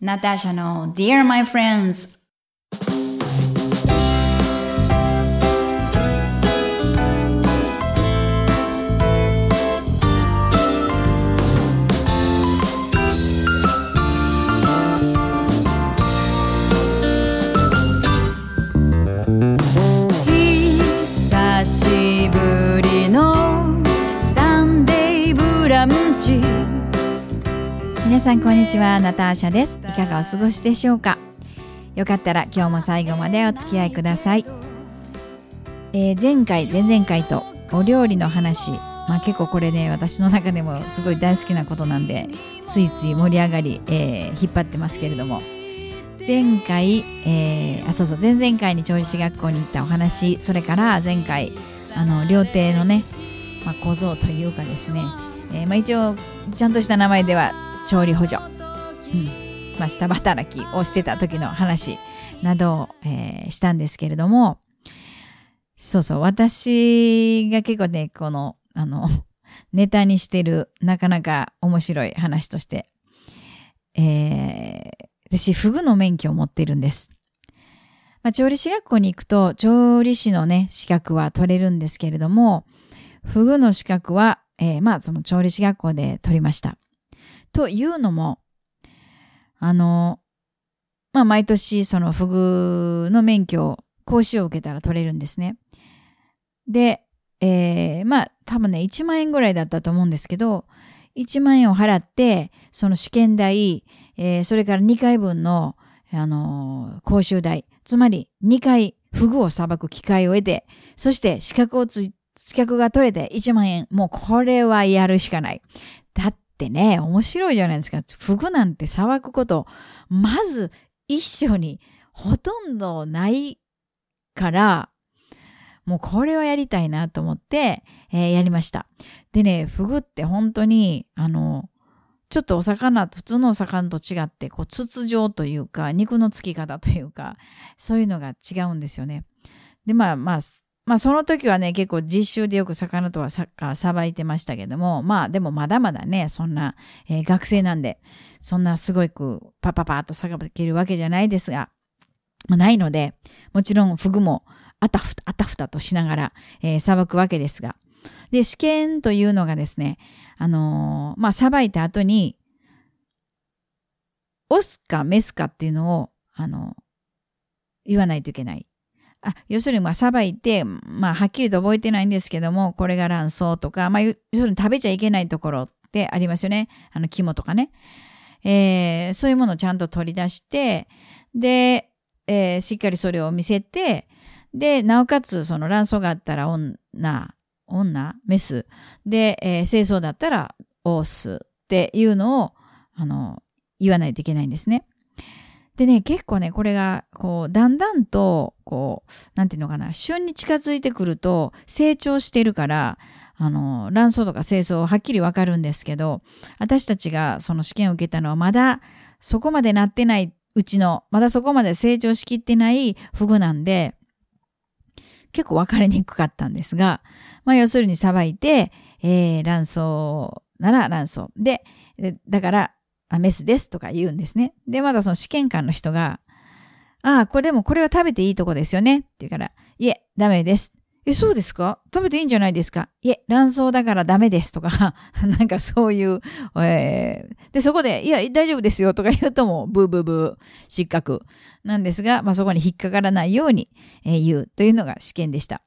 ナターシャの Dear My Friends 皆さんこんにちはナターシャです。いかがお過ごしでしょうか？よかったら今日も最後までお付き合いください、えー前回前々回とお料理の話。まあ結構これね私の中でもすごい大好きなことなんでついつい盛り上がり、えー引っ張ってますけれども。前回、えーあそうそう前々回に調理師学校に行ったお話。それから前回あの料亭のね、まあ、小僧というかですね、えーまあ、一応ちゃんとした名前では調理補助、うんまあ、下働きをしてた時の話などを、えーしたんですけれどもそうそう私が結構ねこのあの ネタにしてるなかなか面白い話として、えー私、フグの免許を持ってるんです。まあ、調理師学校に行くと、調理師のね、資格は取れるんですけれども、フグの資格は、えーまあ、その調理師学校で取りました。というのも、あの、まあ、毎年、そのフグの免許を、講習を受けたら取れるんですね。で、えーまあ、多分ね、1万円ぐらいだったと思うんですけど、1万円を払って、その試験代、えーそれから2回分の、あのー講習代、つまり2回フグをさばく機会を得て、そして資格をつ、資格が取れて1万円。もうこれはやるしかない。だっってね、面白いじゃないですか。フグなんてさばくこと、まず一緒にほとんどないから、もうこれはやりたいなと思って、えーやりました。でね、フグって本当に、あの、ちょっとお魚、普通のお魚と違って、こう、筒状というか、肉のつき方というか、そういうのが違うんですよね。で、まあまあ、まあその時はね、結構実習でよく魚とはささばいてましたけども、まあでもまだまだね、そんな、えー学生なんで、そんなすごくパパパーとさばけるわけじゃないですが、まあないので、もちろんフグもあたふた、あたふたとしながら、えーさばくわけですが。で、試験というのがですね、あのーまあ、さばいた後に、オスかメスかっていうのを、あの言わないといけない。あ要するに、まあ、さばいて、まあ、はっきりと覚えてないんですけども、これが卵巣とか、まあ、要するに食べちゃいけないところってありますよね。あの、肝とかね。えーそういうものをちゃんと取り出して、で、えーしっかりそれを見せて、で、なおかつ、その卵巣があったら女、女、メス？で、えー清掃だったらオスっていうのを、あの、言わないといけないんですね。でね、結構ね、これが、こう、だんだんと、こう、なんていうのかな、旬に近づいてくると、成長してるから、あの、卵巣とか清掃はっきりわかるんですけど、私たちがその試験を受けたのはまだそこまでなってないうちの、まだそこまで成長しきってないフグなんで、結構分かりにくかったんですが、まあ要するにさばいて、えー卵巣なら卵巣。でだから、あメスですとか言うんですね。で、まだその試験官の人が、ああ、これでもこれは食べていいとこですよねって言うから、いえ、ダメです。え、そうですか？食べていいんじゃないですか？いえ、卵巣だからダメですとか、なんかそういう、えーで、そこで、いや、大丈夫ですよとか言うとも、ブーブーブー、失格なんですが、まあそこに引っかからないように、えー言うというのが試験でした。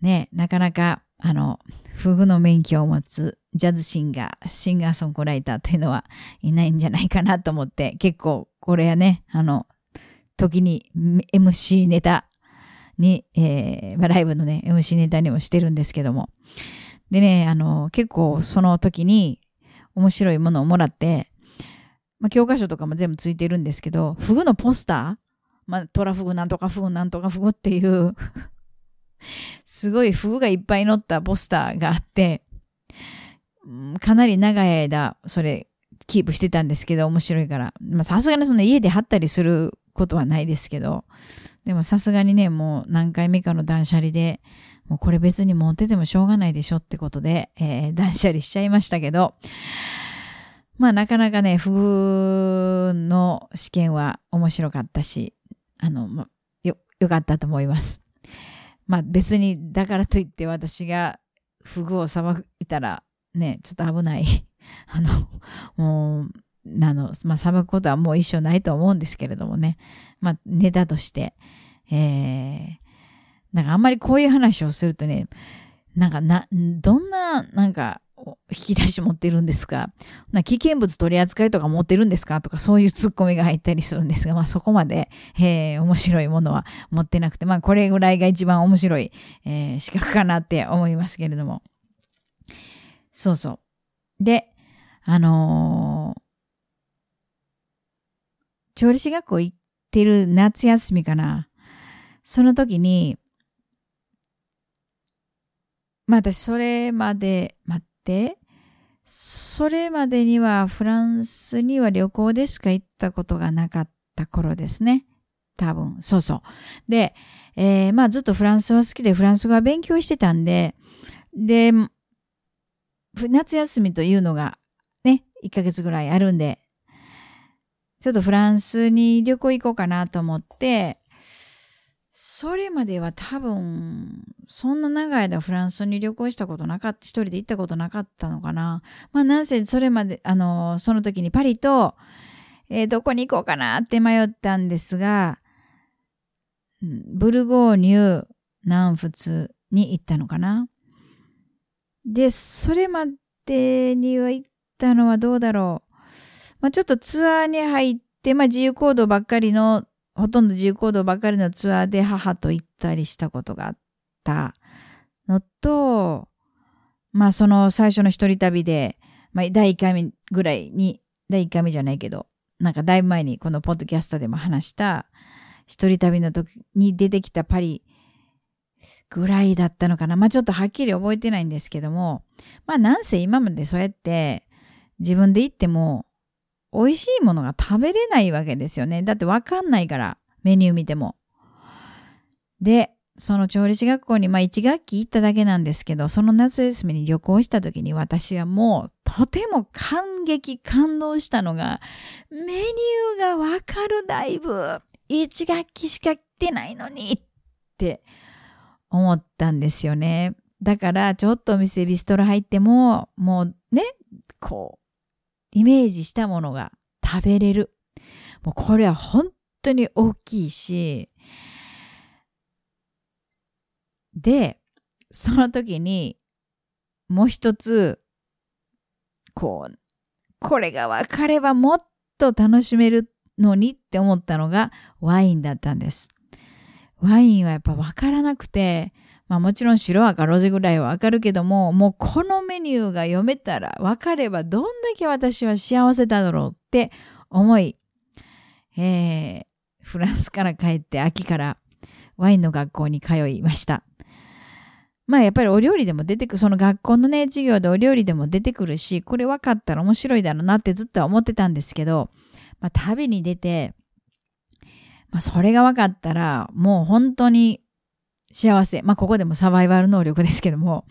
ねなかなか、あの、フグの免許を持つジャズシンガー、シンガーソングライターというのはいないんじゃないかなと思って、結構これはね、あの、時に MC ネタに、えーまあライブのね、MC ネタにもしてるんですけども。でね、あの、結構その時に面白いものをもらって、まあ、教科書とかも全部ついてるんですけど、フグのポスターまあ、トラフグなんとかフグなんとかフグっていう、すごいフグがいっぱい載ったポスターがあって、かなり長い間、それ、キープしてたんですけど、面白いから。まあ、さすがにその家で貼ったりすることはないですけど、でもさすがにね、もう何回目かの断捨離で、もうこれ別に持っててもしょうがないでしょってことで、えー断捨離しちゃいましたけど、まあなかなかね、フ試験は面白かったし、あの、ま、よ、よかったと思います。まあ別に、だからといって私がフグをさばいたら、ね、ちょっと危ない。あの、もう、あの、まあ、さばくことはもう一生ないと思うんですけれどもね。まあ、ネタとして、えー、なんかあんまりこういう話をするとね、なんかな、どんな、なんか、引き出し持ってるんですかな危険物取り扱いとか持ってるんですか？とかそういうツッコミが入ったりするんですが、まあそこまで、えー、面白いものは持ってなくて、まあこれぐらいが一番面白い、えー、資格かなって思いますけれども。そうそう。で、あのー、調理師学校行ってる夏休みかな。その時に、まあ私それまで、待って、それまでにはフランスには旅行でしか行ったことがなかった頃ですね。多分。そうそう。で、えー、まあずっとフランスは好きでフランス語は勉強してたんで、で、夏休みというのがね、1ヶ月ぐらいあるんで、ちょっとフランスに旅行行こうかなと思って、それまでは多分、そんな長い間フランスに旅行したことなかった、一人で行ったことなかったのかな。まあなんせそれまで、あの、その時にパリと、えー、どこに行こうかなって迷ったんですが、ブルゴーニュ、南仏に行ったのかな。で、それまでには行ったのはどうだろう。まあちょっとツアーに入って、まあ自由行動ばっかりのほとんど自由行動ばかりのツアーで母と行ったりしたことがあったのと、まあその最初の一人旅で、まあ第1回目ぐらいに、第1回目じゃないけど、なんかだいぶ前にこのポッドキャストでも話した一人旅の時に出てきたパリぐらいだったのかな。まあちょっとはっきり覚えてないんですけども、まあなんせ今までそうやって自分で行っても美味しいものが食べれないわけですよね。だってわかんないから、メニュー見ても。で、その調理師学校にまあ1学期行っただけなんですけど、その夏休みに旅行した時に私はもうとても感激感動したのが、メニューがわかるだいぶ。1学期しか来てないのにって思ったんですよね。だからちょっとお店ビストロ入っても、もうね、こう、イメージしたものが食べれる。もうこれは本当に大きいし、で、その時にもう一つ、こう、これが分かればもっと楽しめるのにって思ったのがワインだったんです。ワインはやっぱ分からなくて、まあもちろん白赤ロゼぐらいはわかるけども、もうこのメニューが読めたらわかればどんだけ私は幸せだろうって思い、えー、フランスから帰って秋からワインの学校に通いました。まあやっぱりお料理でも出てくる、その学校のね、授業でお料理でも出てくるし、これ分かったら面白いだろうなってずっと思ってたんですけど、まあ旅に出て、まあそれが分かったら、もう本当に幸せ。まあ、ここでもサバイバル能力ですけども、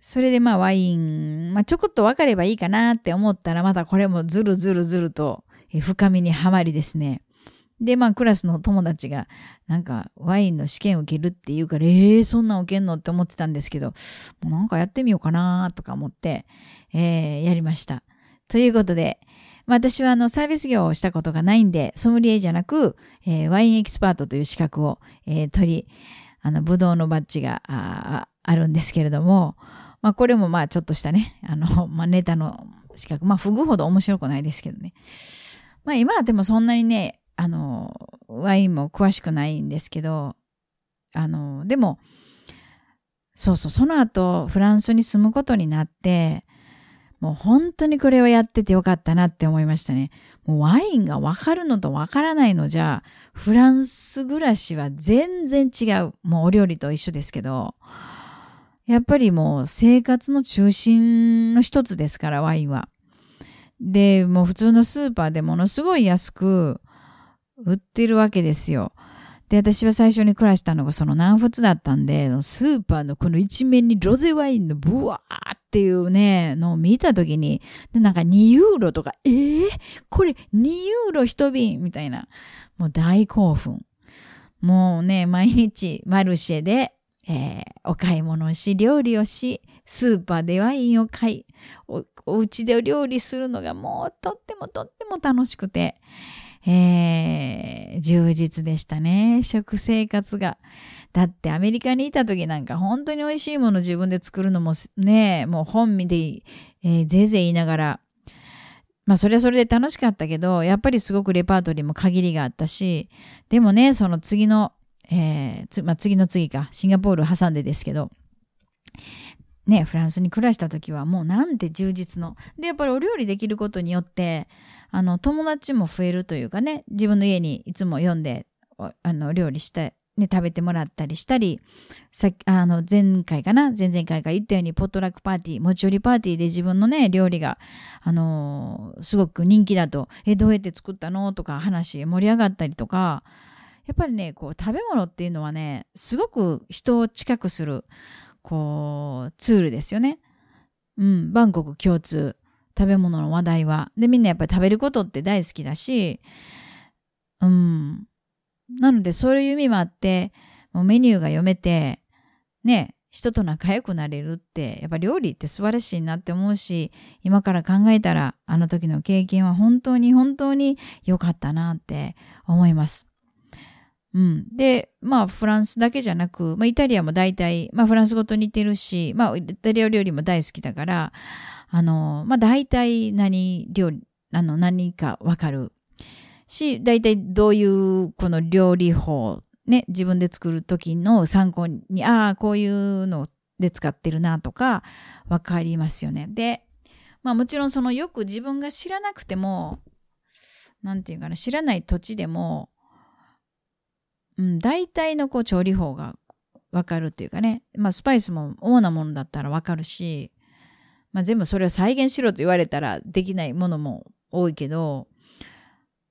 それでまあワイン、まあ、ちょこっと分かればいいかなって思ったら、またこれもずるずるずると深みにはまりですね。で、まあクラスの友達がなんかワインの試験受けるって言うから、えー、そんなん受けんのって思ってたんですけど、もうなんかやってみようかなとか思って、えー、やりました。ということで、私はあのサービス業をしたことがないんで、ソムリエじゃなく、えー、ワインエキスパートという資格を、えー、取り、あの、ブドウのバッジがああるんですけれども、まあ、これもまあ、ちょっとしたね、あの、まあ、ネタの資格、まあ、フグほど面白くないですけどね。まあ、今はでもそんなにね、あの、ワインも詳しくないんですけど、あの、でも、そうそう、その後、フランスに住むことになって、もう本当にこれをやっててよかったなって思いましたね。もうワインがわかるのとわからないのじゃ、フランス暮らしは全然違う。もうお料理と一緒ですけど、やっぱりもう生活の中心の一つですから、ワインは。で、もう普通のスーパーでものすごい安く売ってるわけですよ。で、私は最初に暮らしたのがその南仏だったんで、スーパーのこの一面にロゼワインのブワーっていうね、のを見たときに、で、なんか2ユーロとか、えー、これ2ユーロ一瓶みたいな。もう大興奮。もうね、毎日マルシェで、えー、お買い物をし、料理をし、スーパーでワインを買い、おお家で料理するのがもうとってもとっても楽しくて、えー、充実でしたね、食生活が。だってアメリカにいた時なんか本当に美味しいもの自分で作るのもね、もう本見で、えー、ぜいぜい言いながら、まあそれはそれで楽しかったけど、やっぱりすごくレパートリーも限りがあったし、でもね、その次の、えーまあ、次の次か、シンガポール挟んでですけど、ね、フランスに暮らした時はもうなんて充実の。で、やっぱりお料理できることによって、あの、友達も増えるというかね、自分の家にいつも読んで、あの、料理して、ね、食べてもらったりしたり、さっき、あの、前回かな前々回か言ったように、ポットラックパーティー、持ち寄りパーティーで自分のね、料理が、あのー、すごく人気だと、え、どうやって作ったのとか話盛り上がったりとか、やっぱりね、こう、食べ物っていうのはね、すごく人を近くする、こう、ツールですよね。うん、バンコク共通。食べ物の話題は。で、みんなやっぱり食べることって大好きだし、うん。なので、そういう意味もあって、もうメニューが読めて、ね、人と仲良くなれるって、やっぱ料理って素晴らしいなって思うし、今から考えたら、あの時の経験は本当に本当に良かったなって思います。うん。で、まあ、フランスだけじゃなく、まあ、イタリアも大体、まあ、フランス語と似てるし、まあ、イタリア料理も大好きだから、あの、まあ、大体何料理、あの、何かわかるし、大体どういうこの料理法、ね、自分で作る時の参考に、ああ、こういうので使ってるなとか、わかりますよね。で、まあもちろんそのよく自分が知らなくても、なんていうかな、知らない土地でも、うん、大体のこう調理法がわかるっていうかね、まあスパイスも主なものだったらわかるし、まあ全部それを再現しろと言われたらできないものも多いけど、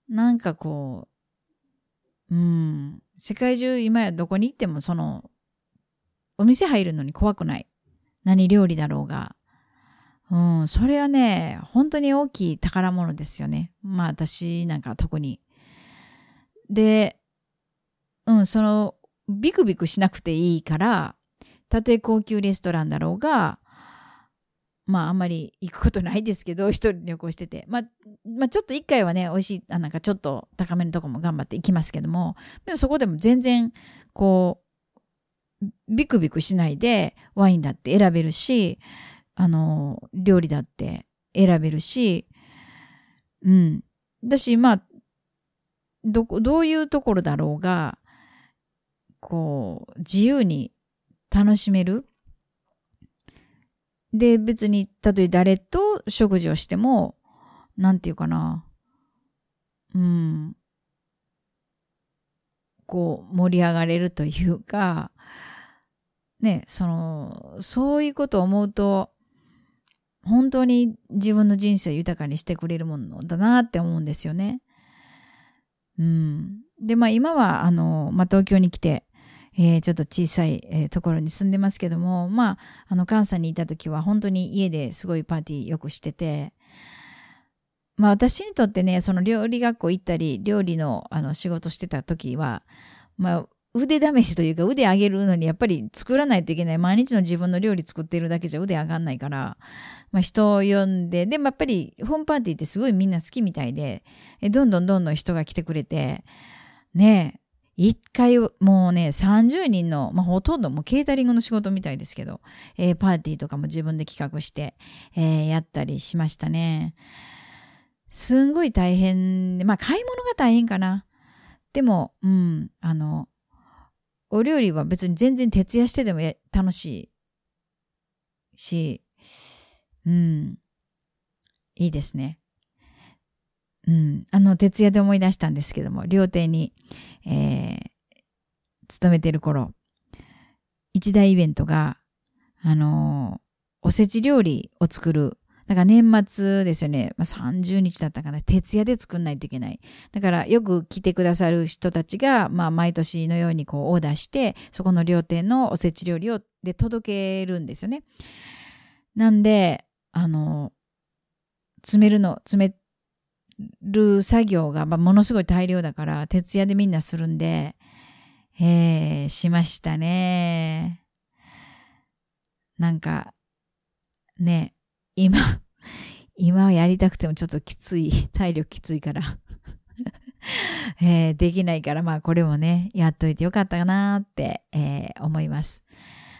なんかこう、うん、世界中今やどこに行ってもその、お店入るのに怖くない。何料理だろうが。うん、それはね、本当に大きい宝物ですよね。まあ私なんか特に。で、うん、その、ビクビクしなくていいから、たとえ高級レストランだろうが、まああんまり行くことないですけど、一人旅行してて。まあ、まあ、ちょっと一回はね、美味しい、あなんかちょっと高めのとこも頑張って行きますけども、でもそこでも全然、こう、ビクビクしないでワインだって選べるし、あの、料理だって選べるし、うん。だし、まあ、どこ、どういうところだろうが、こう、自由に楽しめる。で、別に、たとえ誰と食事をしても、なんていうかな、うん、こう、盛り上がれるというか、ね、その、そういうことを思うと、本当に自分の人生を豊かにしてくれるものだなって思うんですよね。うん。で、まあ今は、あの、まあ東京に来て、えー、ちょっと小さい、えー、ところに住んでますけども、まあ、あの、関西にいた時は本当に家ですごいパーティーよくしてて、まあ私にとってね、その料理学校行ったり、料理のあの仕事してた時は、まあ腕試しというか腕上げるのにやっぱり作らないといけない。毎日の自分の料理作っているだけじゃ腕上がんないから、まあ人を呼んで、でもやっぱりホームパーティーってすごいみんな好きみたいで、どんどんどんどん人が来てくれて、ね一回もうね、30人の、まあ、ほとんどもうケータリングの仕事みたいですけど、えー、パーティーとかも自分で企画して、えー、やったりしましたね。すんごい大変で、まあ買い物が大変かな。でも、うん、あの、お料理は別に全然徹夜してでも楽しいし、うん、いいですね。うん、あの、徹夜で思い出したんですけども、料亭に、えー、勤めてる頃、一大イベントが、あのー、おせち料理を作る、だから年末ですよね、まあ、30日だったかな、徹夜で作んないといけない。だからよく来てくださる人たちが、まあ毎年のようにこうオーダーして、そこの料亭のおせち料理をで届けるんですよね。なんで、あの、詰めるの、詰める作業が、まあ、ものすごい大量だから、徹夜でみんなするんで、えー、しましたね。なんか、ね、今、今はやりたくてもちょっときつい、体力きついから えー、できないから、まあこれもね、やっといてよかったかなって、えー、思います。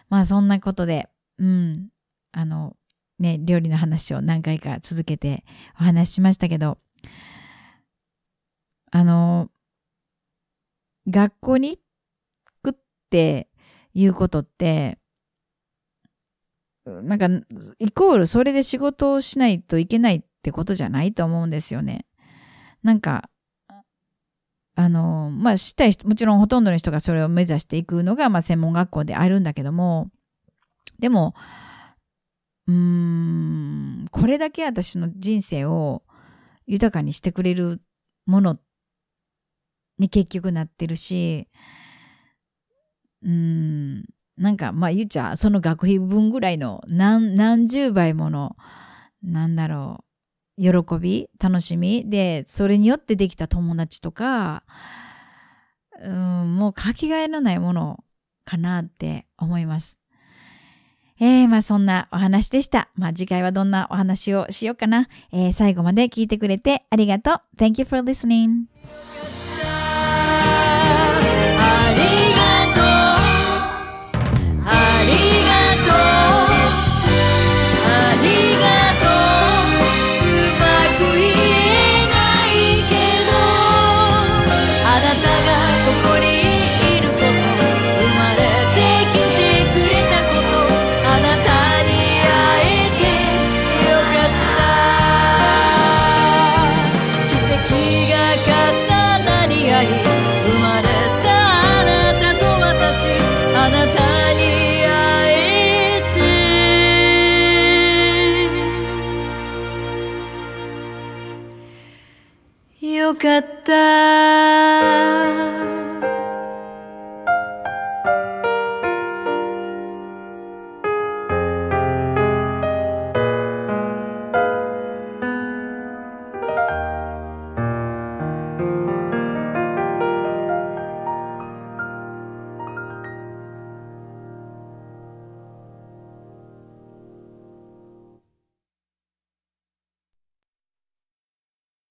まあそんなことで、うん、あの、ね、料理の話を何回か続けてお話ししましたけど、あの、学校に行くっていうことって、なんか、イコールそれで仕事をしないといけないってことじゃないと思うんですよね。なんか、あの、まあ、したい人、もちろんほとんどの人がそれを目指していくのが、まあ、専門学校であるんだけども、でも、うーん、これだけ私の人生を豊かにしてくれるものに結局なってるし、うーん、なんか、まあ言っちゃ、その学費分ぐらいの何、何十倍もの、なんだろう、喜び、楽しみで、それによってできた友達とか、うん、もうかけがえのないものかなって思います。えー、まあそんなお話でした。まあ次回はどんなお話をしようかな。えー、最後まで聞いてくれてありがとう。Thank you for listening. よかった。